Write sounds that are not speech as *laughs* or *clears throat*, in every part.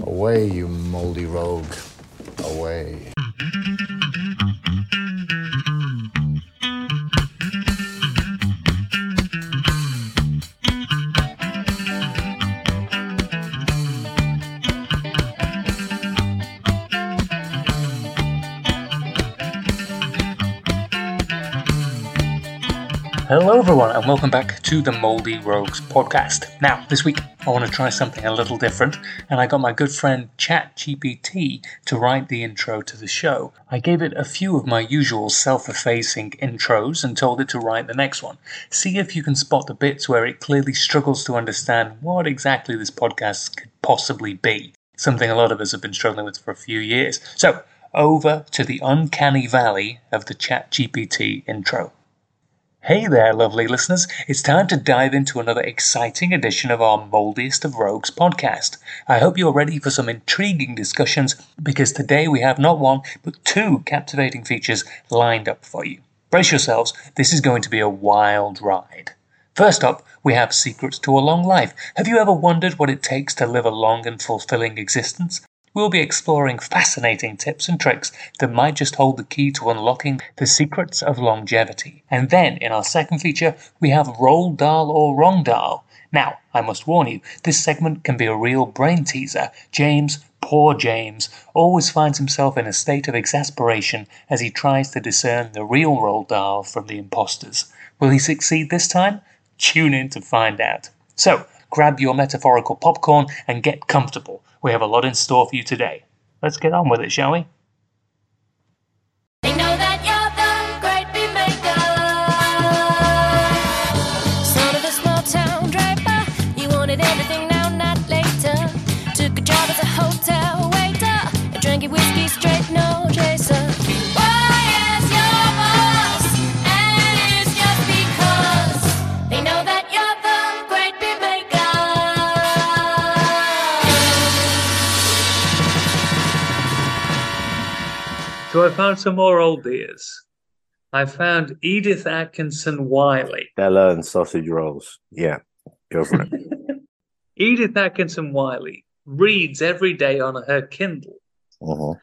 Away, you moldy rogue. Away. Everyone, and welcome back to the Mouldy Rogues podcast. Now, this week I want to try something a little different, and I got my good friend ChatGPT to write the intro to the show. I gave it a few of my usual self effacing intros and told it to write the next one. See if you can spot the bits where it clearly struggles to understand what exactly this podcast could possibly be. Something a lot of us have been struggling with for a few years. So, over to the uncanny valley of the ChatGPT intro. Hey there, lovely listeners. It's time to dive into another exciting edition of our Moldiest of Rogues podcast. I hope you're ready for some intriguing discussions because today we have not one, but two captivating features lined up for you. Brace yourselves, this is going to be a wild ride. First up, we have Secrets to a Long Life. Have you ever wondered what it takes to live a long and fulfilling existence? We'll be exploring fascinating tips and tricks that might just hold the key to unlocking the secrets of longevity. And then, in our second feature, we have Roald Dahl or Wrong Dahl. Now, I must warn you, this segment can be a real brain teaser. James, poor James, always finds himself in a state of exasperation as he tries to discern the real Roald Dahl from the imposters. Will he succeed this time? Tune in to find out. So, grab your metaphorical popcorn and get comfortable. We have a lot in store for you today. Let's get on with it, shall we? So I found some more old dears. I found Edith Atkinson Wiley. Bella and sausage rolls. Yeah, go for it. *laughs* Edith Atkinson Wiley reads every day on her Kindle, Mhm.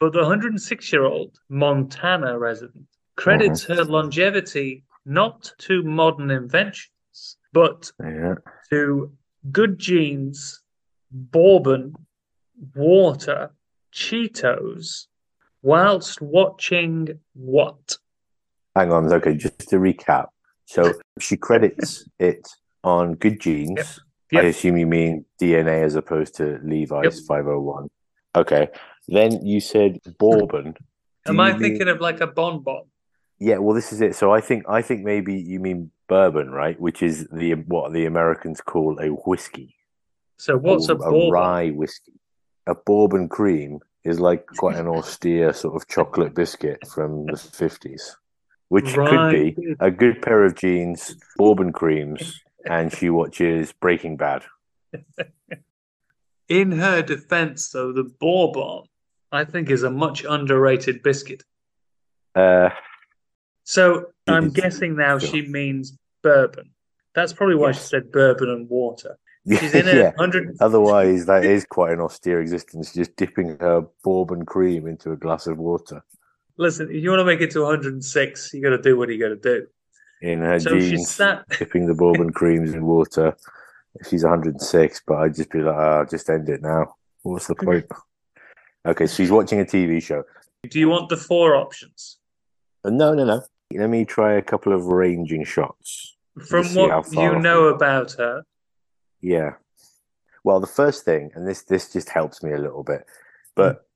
but the 106 year old Montana resident credits her longevity not to modern inventions, but Yeah. to good genes, bourbon, water, Cheetos, whilst watching what? Hang on. Okay, just to recap. So she credits *laughs* it on good genes. Yep. I assume you mean DNA as opposed to Levi's Yep. 501. Okay. Then you said bourbon. Am I thinking mean- of like a bonbon? Yeah, well, this is it. So I think I think maybe you mean bourbon, right? Which is the what the Americans call a whiskey, So what's a or bourbon? rye whiskey. A bourbon cream is like quite an austere sort of chocolate biscuit from the fifties, which could be a good pair of jeans, bourbon creams, and she watches Breaking Bad. In her defense, though, the bourbon, I think, is a much underrated biscuit. Uh, So I'm Yes. guessing now Sure. she means bourbon. That's probably why she said bourbon and water. She's in *laughs* yeah. hundred. Otherwise, that is quite an austere existence, just dipping her bourbon cream into a glass of water Listen, if you want to make it to 106, you got to do what you got to do. in her So jeans. sat. *laughs* dipping the bourbon creams in water. She's 106, but I'd just be like, ah, just end it now. What's the point? *laughs* Okay, so she's watching a TV show. Do you want the four options? No, no, no. Let me try a couple of ranging shots. From what you know about her, Yeah. Well, the first thing, and this this just helps me a little bit, but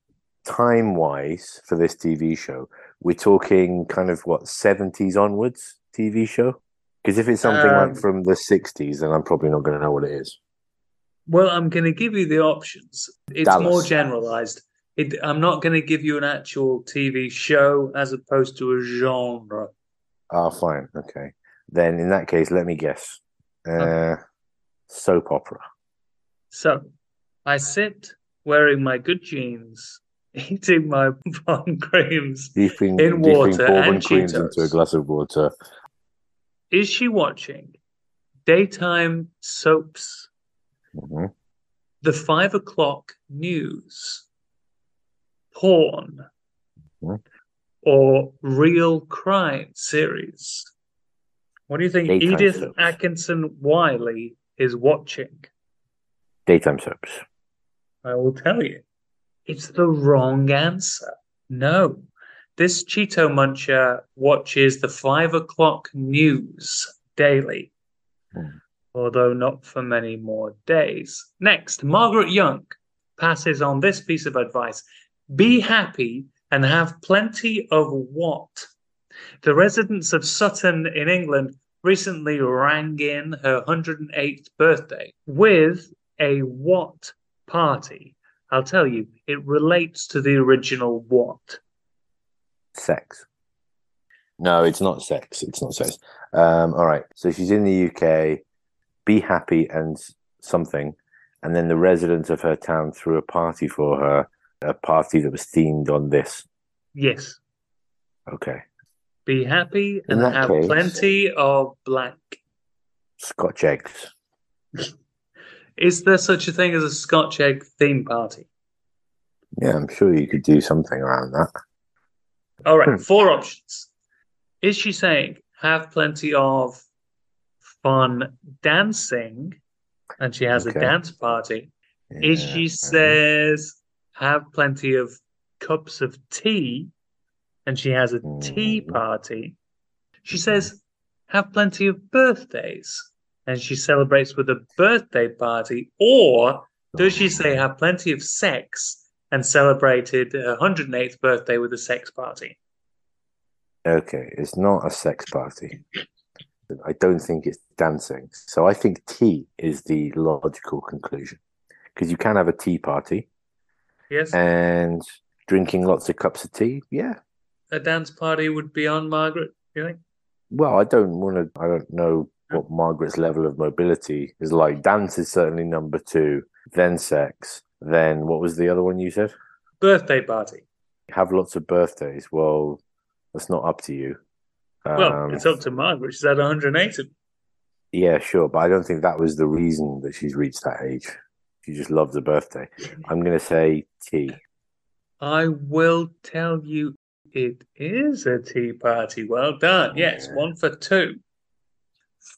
time wise for this TV show, we're talking kind of what 70s onwards TV show. Because if it's something Um, like from the 60s, then I'm probably not going to know what it is. well, I'm going to give you the options. It's more generalized. It, I'm not going to give you an actual TV show as opposed to a genre. Ah, fine. Okay. Then in that case, let me guess. Uh, soap opera. So I sit wearing my good jeans, *laughs* eating my *laughs* bun creams. Dipping, In water and creams Cheetos. into a glass of water. Is she watching daytime soaps, Mhm. the five o'clock news, porn, Mhm. or real crime series? What do you think Daytime Edith soaps. Atkinson Wiley is watching? Daytime soaps. I will tell you. It's the wrong answer. No. This Cheeto Muncher watches the five o'clock news daily, Hmm. although not for many more days. Next, Margaret Young passes on this piece of advice Be happy and have plenty of what? The residents of Sutton in England recently rang in her 108th birthday with a what party? I'll tell you, it relates to the original what. Sex. No, it's not sex. It's not sex. Um, all right. So she's in the UK. Be happy and something, and then the residents of her town threw a party for her. A party that was themed on this. Yes. Okay. Be happy and have case- plenty of blank. Scotch eggs. Is there such a thing as a Scotch egg theme party? Yeah, I'm sure you could do something around that. All right, Hmm. four options. Is she saying have plenty of fun dancing and she has Okay. a dance party? Is Yeah. she says have plenty of cups of tea and she has a tea Mhm. party? She says have plenty of birthdays and she celebrates with a birthday party? Or does she say have plenty of sex and celebrated her 108th birthday with a sex party? Okay, it's not a sex party. I don't think it's dancing. So I think tea is the logical conclusion. Because you can have a tea party Yes, and drinking lots of cups of tea. Yeah. A dance party would be on Margaret. You think? Well, I don't want to, I don't know what Margaret's level of mobility is like. Dance is certainly number two, then sex, then what was the other one you said? Birthday party. Have lots of birthdays. Well, that's not up to you. Well, Um, it's up to Margaret. She's had 108 of them. Yeah, sure, but I don't think that was the reason that she's reached that age. She just loves a birthday. I'm going to say tea. I will tell you it is a tea party. Well done. Yes, one for two.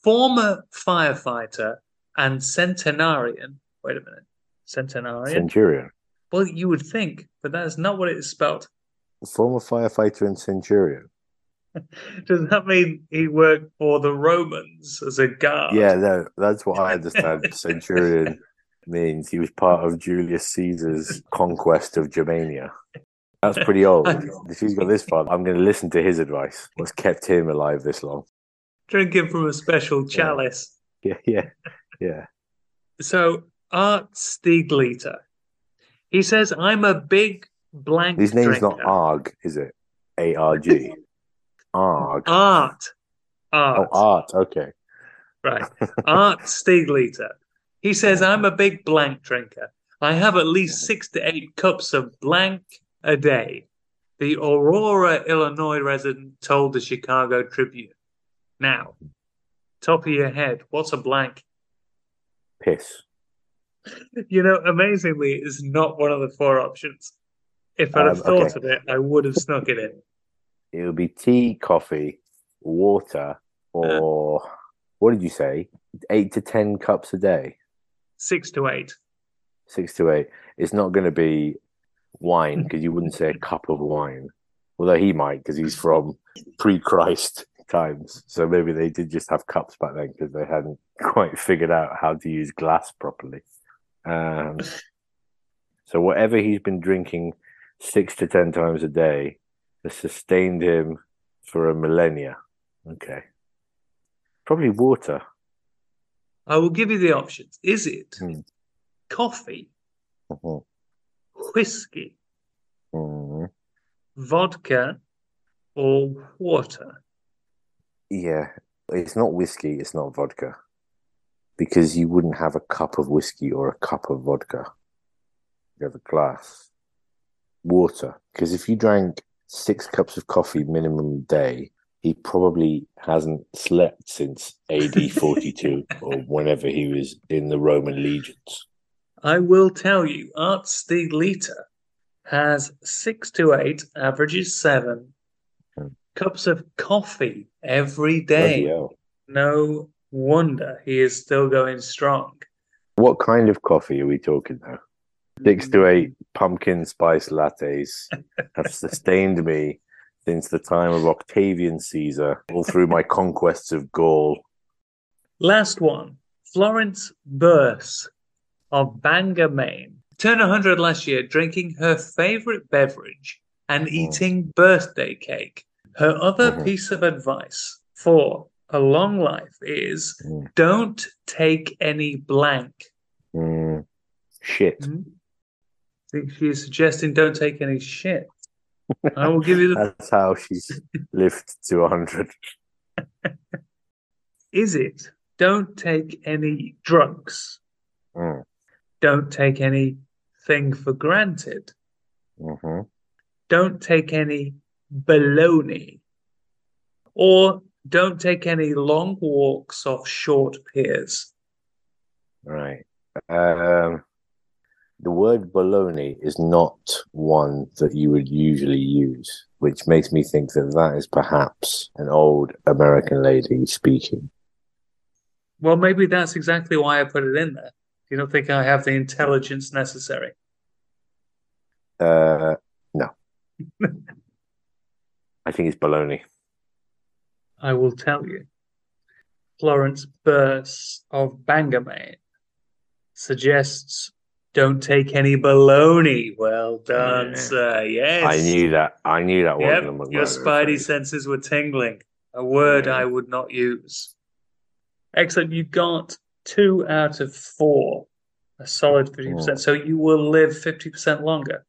Former firefighter and centenarian. Wait a minute. Centenarian? Centurion. well, you would think, but that is not what it is spelled. Former firefighter and centurion. *laughs* Does that mean he worked for the Romans as a guard? Yeah, no, that's what I understand. *laughs* centurion means he was part of Julius Caesar's conquest of Germania. That's *laughs* pretty old. If he's got this far, I'm going to listen to his advice. What's kept him alive this long? Drinking from a special chalice. Yeah, yeah, yeah. So, Art Stiegliter. He says, I'm a big blank His name's not drinker. Arg, is it? A R G. Arg. Art. Art. Oh, Art. Okay. Right. *laughs* Art Stiegliter. He says, I'm a big blank drinker. I have at least six to eight cups of blank a day. The Aurora, Illinois resident told the Chicago Tribune. Now, top of your head, what's a blank? Piss. *laughs* You know, amazingly, it's not one of the four options. If I'd have Um, thought okay. of it, I would have snuck it in. It would be tea, coffee, water, or what did you say? Eight to ten cups a day. Six to eight. Six to eight. It's not going to be wine because you wouldn't say a cup of wine. Although he might because he's from pre-Christ times. So maybe they did just have cups back then because they hadn't *laughs* quite figured out how to use glass properly. Um, so whatever he's been drinking six to ten times a day has sustained him for a millennia. Okay. Probably water. I will give you the options. Is it Hmm. coffee, Mhm. Whiskey, Mhm. vodka, or water? Yeah, it's not whiskey, it's not vodka. Because you wouldn't have a cup of whiskey or a cup of vodka. You have a glass. Water. Because if you drank six cups of coffee minimum a day, he probably hasn't slept since AD 42 *laughs* or whenever he was in the Roman legions. I will tell you, Art Liter has six to eight, averages seven Hmm. cups of coffee every day. No wonder he is still going strong. What kind of coffee are we talking now? Six to eight pumpkin spice lattes *laughs* have sustained me since the time of Octavian Caesar, all through my conquests of Gaul. Last one, Florence Burse of Bangor, Maine. Turned 100 last year drinking her favorite beverage and eating birthday cake. Her other Mhm. piece of advice for a long life is Mm. don't take any blank. Mm, shit. I think she is suggesting don't take any shit. I will give you the. *laughs* That's how she's lived to 100. *laughs* Is it don't take any drugs? Mm, Don't take anything for granted. hmm don't take any baloney, or don't take any long walks off short piers. Right. Um, the word baloney is not one that you would usually use, which makes me think that that is perhaps an old American lady speaking. Well, maybe that's exactly why I put it in there. You don't think I have the intelligence necessary? Uh, no. *laughs* I think it's baloney. I will tell you. Florence Burse of Bangor, Maine suggests don't take any baloney. Well done, Yeah. sir. Yes. I knew that. I knew that Yep, wasn't your spidey reference. senses were tingling. A word Yeah. I would not use. Excellent. You got two out of four. A solid 50%. So you will live 50% longer.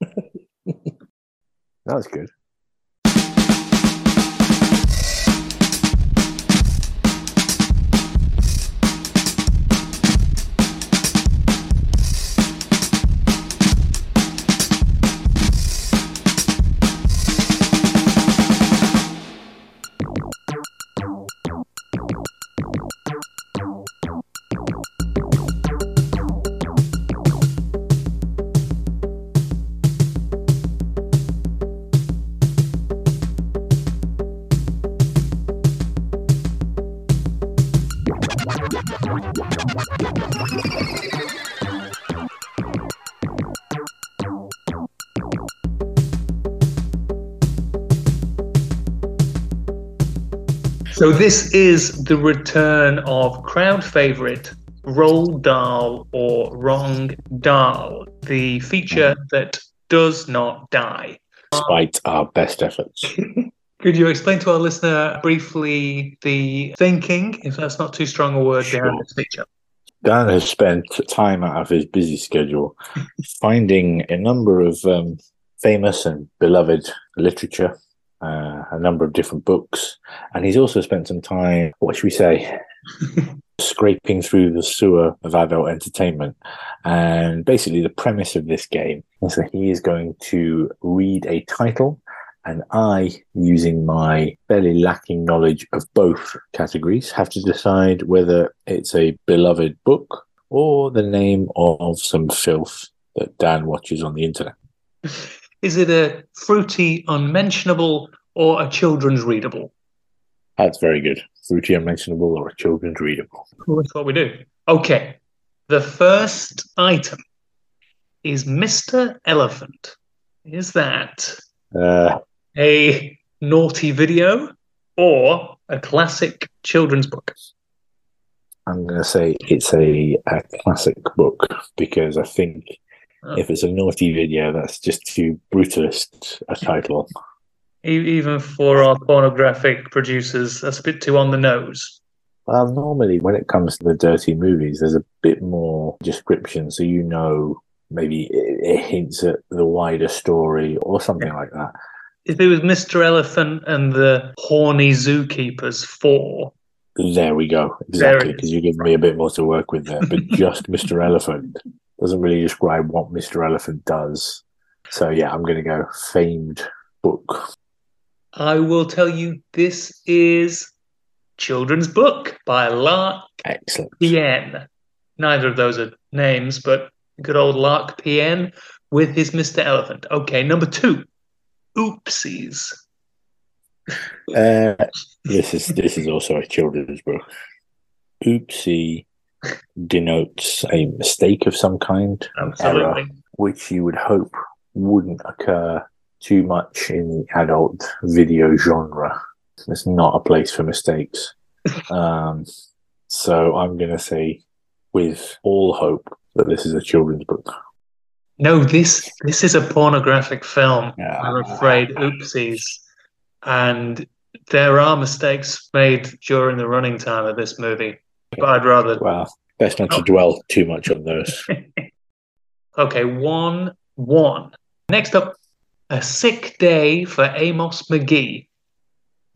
*laughs* That's good. So this is the return of crowd favorite Roald Dahl or Wrong Dahl, the feature that does not die. Despite our best efforts. *laughs* Could you explain to our listener briefly the thinking, if that's not too strong a word, behind Sure. this feature? Dan has spent time out of his busy schedule *laughs* finding a number of um, famous and beloved literature, uh, a number of different books, and he's also spent some time, what should we say, *laughs* scraping through the sewer of adult entertainment. And basically, the premise of this game is that he is going to read a title. And I, using my fairly lacking knowledge of both categories, have to decide whether it's a beloved book or the name of some filth that Dan watches on the internet. *laughs* Is it a fruity, unmentionable, or a children's readable? That's very good. Fruity unmentionable or a children's readable. That's what we do. Okay. The first item is Mr. Elephant. Is that Uh, a naughty video or a classic children's book? I'm going to say it's a, a classic book because I think Oh. if it's a naughty video, that's just too brutalist a title. Even for our pornographic producers, that's a bit too on the nose. Well, normally when it comes to the dirty movies, there's a bit more description, so you know maybe it, it hints at the wider story or something like that. If it was Mr. Elephant and the Horny Zookeepers 4, There we go, exactly, because you're giving me a bit more to work with there. But just *laughs* Mr. Elephant doesn't really describe what Mr. Elephant does. So yeah, I'm going to go famed book. I will tell you this is children's book by La Excellent. Pien. Neither of those are names, but good old Lark Pien with his Mr. Elephant. Okay, number two, Oopsies. Uh, this is this is also a children's book. Oopsie denotes a mistake of some kind, an error, which you would hope wouldn't occur too much in the adult video genre. It's not a place for mistakes. *laughs* Um, so I'm going to say, with all hope, that this is a children's book. No, this this is a pornographic film. Yeah. I'm afraid. Oopsies. And there are mistakes made during the running time of this movie. But I'd rather Well, best not to dwell too much on those. *laughs* Okay, one one. Next up, a sick day for Amos McGee.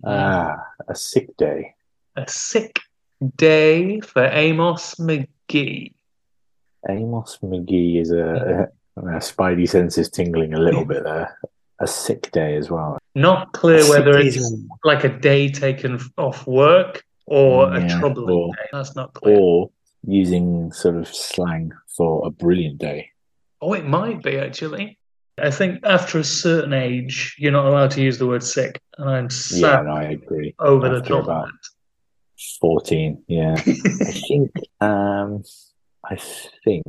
ah, a sick day. A sick day for Amos McGee. Amos McGee is a, a, a spidey senses tingling a little bit there. A sick day as well. Not clear A whether it's is- like a day taken off work or a Yeah, troubling or- day. That's not clear. or using sort of slang for a brilliant day. Oh, it might be actually. I think after a certain age, you're not allowed to use the word sick, and I'm Yeah, sad no, I agree. over the top about- 14, yeah. *laughs* I think um I think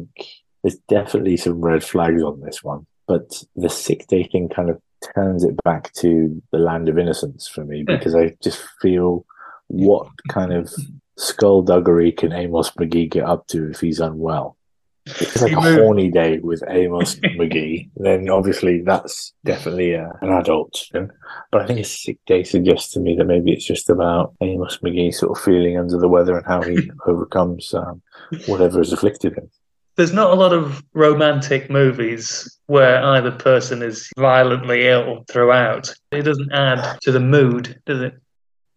there's definitely some red flags on this one. But the sick day thing kind of turns it back to the land of innocence for me because I just feel what kind of skullduggery can Amos McGee get up to if he's unwell? If It's like a horny day with Amos *laughs* McGee, then obviously that's definitely a, an adult. But I think a sick day suggests to me that maybe it's just about Amos McGee sort of feeling under the weather and how he *laughs* overcomes um, whatever has afflicted him. There's not a lot of romantic movies where either person is violently ill throughout. It doesn't add to the mood, does it?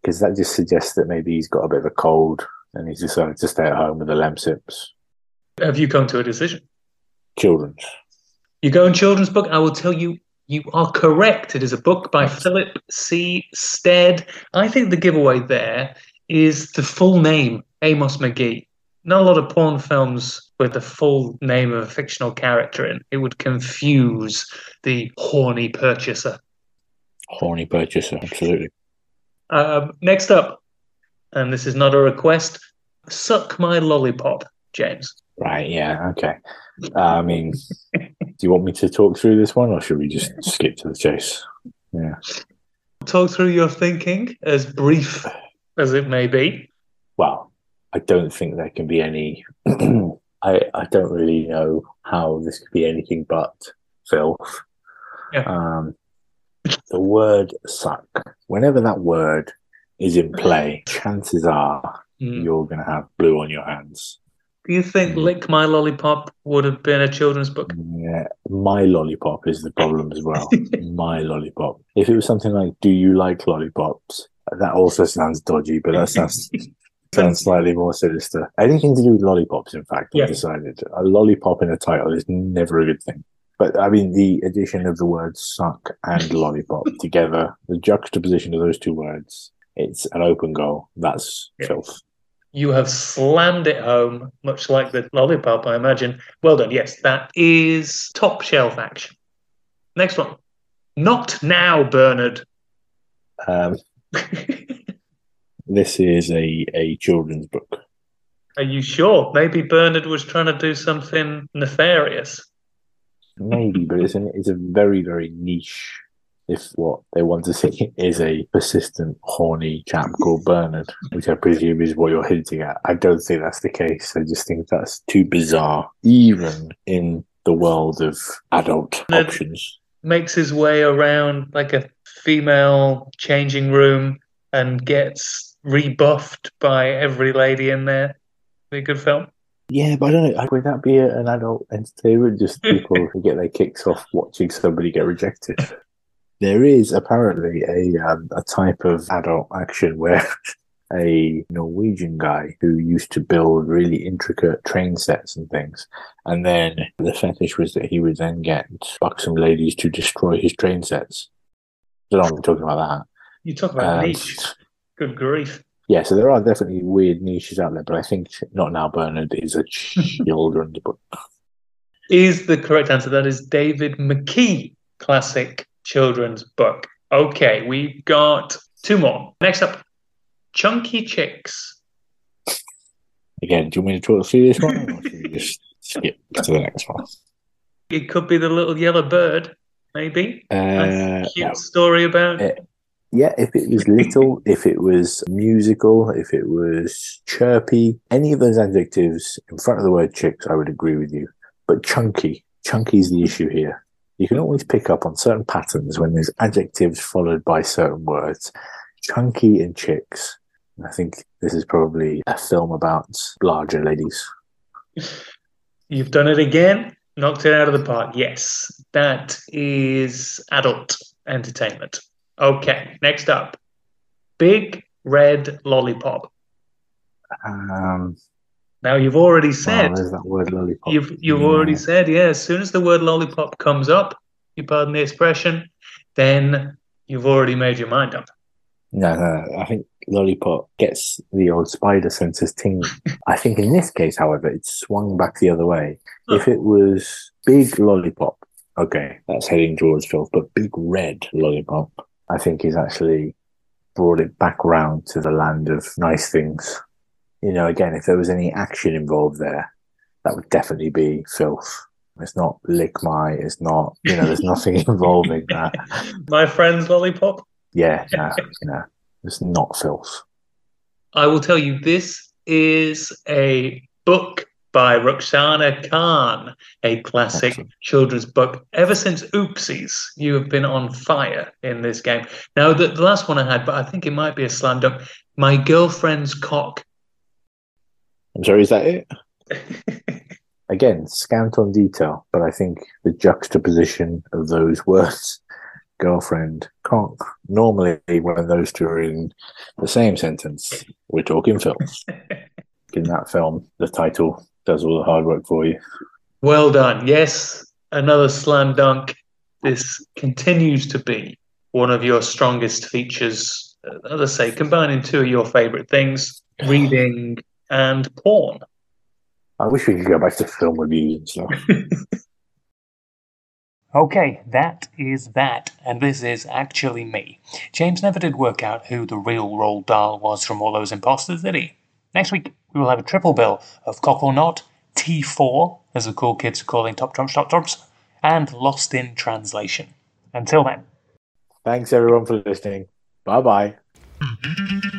Because that just suggests that maybe he's got a bit of a cold and he's decided uh, to stay at home with the Lemsips. Have you come to a decision? Children's. You go in children's book. I will tell you, you are correct. It is a book by Philip C. Stead. I think the giveaway there is the full name, Amos McGee. Not a lot of porn films with the full name of a fictional character in. It would confuse the horny purchaser. Horny purchaser, absolutely. Um, next up, and this is not a request, suck my lollipop, James. Right, yeah, okay. Uh, I mean, do you want me to talk through this one or should we just skip to the chase? Yeah. Talk through your thinking, as brief as it may be. well, I don't think there can be any. *clears throat* I I don't really know how this could be anything but filth. Yeah. Um, the word "suck." Whenever that word is in play, chances are Mm. you're going to have blue on your hands. Do you think Lick My Lollipop would have been a children's book? Yeah, my lollipop is the problem as well. *laughs* my lollipop. If it was something like "Do you like lollipops?" That also sounds dodgy, but that sounds *laughs* sounds slightly more sinister. Anything to do with lollipops, in fact, I've decided a lollipop in a title is never a good thing. But I mean, the addition of the words "suck" and "lollipop" *laughs* together, the juxtaposition of those two words, it's an open goal. That's Yeah. filth. You have slammed it home, much like the lollipop, I imagine. Well done. Yes, that is top shelf action. Next one. Not now, Bernard. Um, this is a, a children's book. Are you sure? Maybe Bernard was trying to do something nefarious. Maybe, but it's an, it's a very very niche. If what they want to see *laughs* is a persistent horny chap called Bernard, which I presume is what you're hinting at, I don't think that's the case. I just think that's too bizarre, even in the world of adult options. Makes his way around like a female changing room and gets rebuffed by every lady in there. Be a good film. Yeah, but I don't know. Would that be a, an adult entertainment? Just *laughs* people who get their kicks off watching somebody get rejected. There is apparently a um, a type of adult action where *laughs* a Norwegian guy who used to build really intricate train sets and things, and then the fetish was that he would then get buxom ladies to destroy his train sets. I don't know what I'm talking about that. You talk about. Um, niche. Good grief. Yeah, so there are definitely weird niches out there, but I think Not Now Bernard is a children's *laughs* book. Is the correct answer. That is David McKee classic children's book. Okay, we've got two more. Next up, Chunky Chicks. Again, do you want me to talk through this one, or should we just skip to the next one? It could be the little yellow bird, maybe. Uh, Cute no. story about. Eh, Yeah, if it was little, if it was musical, if it was chirpy, any of those adjectives in front of the word chicks, I would agree with you. But chunky, chunky is the issue here. You can always pick up on certain patterns when there's adjectives followed by certain words. Chunky and chicks. I think this is probably a film about larger ladies. You've done it again. Knocked it out of the park. Yes, that is adult entertainment. Okay, next up, Big Red Lollipop. Um, Now you've already said there's that word lollipop. you've you've Yeah. already said yeah. As soon as the word lollipop comes up, you pardon the expression, then you've already made your mind up. No, no, no, I think lollipop gets the old spider senses tingling. I think in this case, however, it's swung back the other way. If it was big lollipop, okay, that's heading towards filth, but big red lollipop, I think is actually brought it back round to the land of nice things. You know, again, if there was any action involved there, that would definitely be filth. It's not lick my, it's not, you know, there's *laughs* nothing involving that. My friend's lollipop. Yeah, no, no, it's not filth. I will tell you, this is a book by Rukhsana Khan, a classic Excellent. children's book. Ever since Oopsies, you have been on fire in this game. Now, the, the last one I had, but I think it might be a slam dunk. My girlfriend's cock. I'm sorry, is that it? *laughs* Again, scant on detail, but I think the juxtaposition of those words, girlfriend, cock, normally when those two are in the same sentence, we're talking filth. *laughs* in that film, the title does all the hard work for you. Well done. Yes, another slam dunk. This continues to be one of your strongest features. Uh, As I say, combining two of your favorite things reading and porn. I wish we could go back to film reviews and stuff. *laughs* Okay, that is that, and this is actually me. James never did work out who the real Roald Dahl was from all those imposters, did he? Next week, we will have a triple bill of Cock or Not, T4, as the cool kids are calling Top Trumps, Top Trumps, and Lost in Translation. Until then. Thanks everyone for listening. Bye bye. Mm-hmm.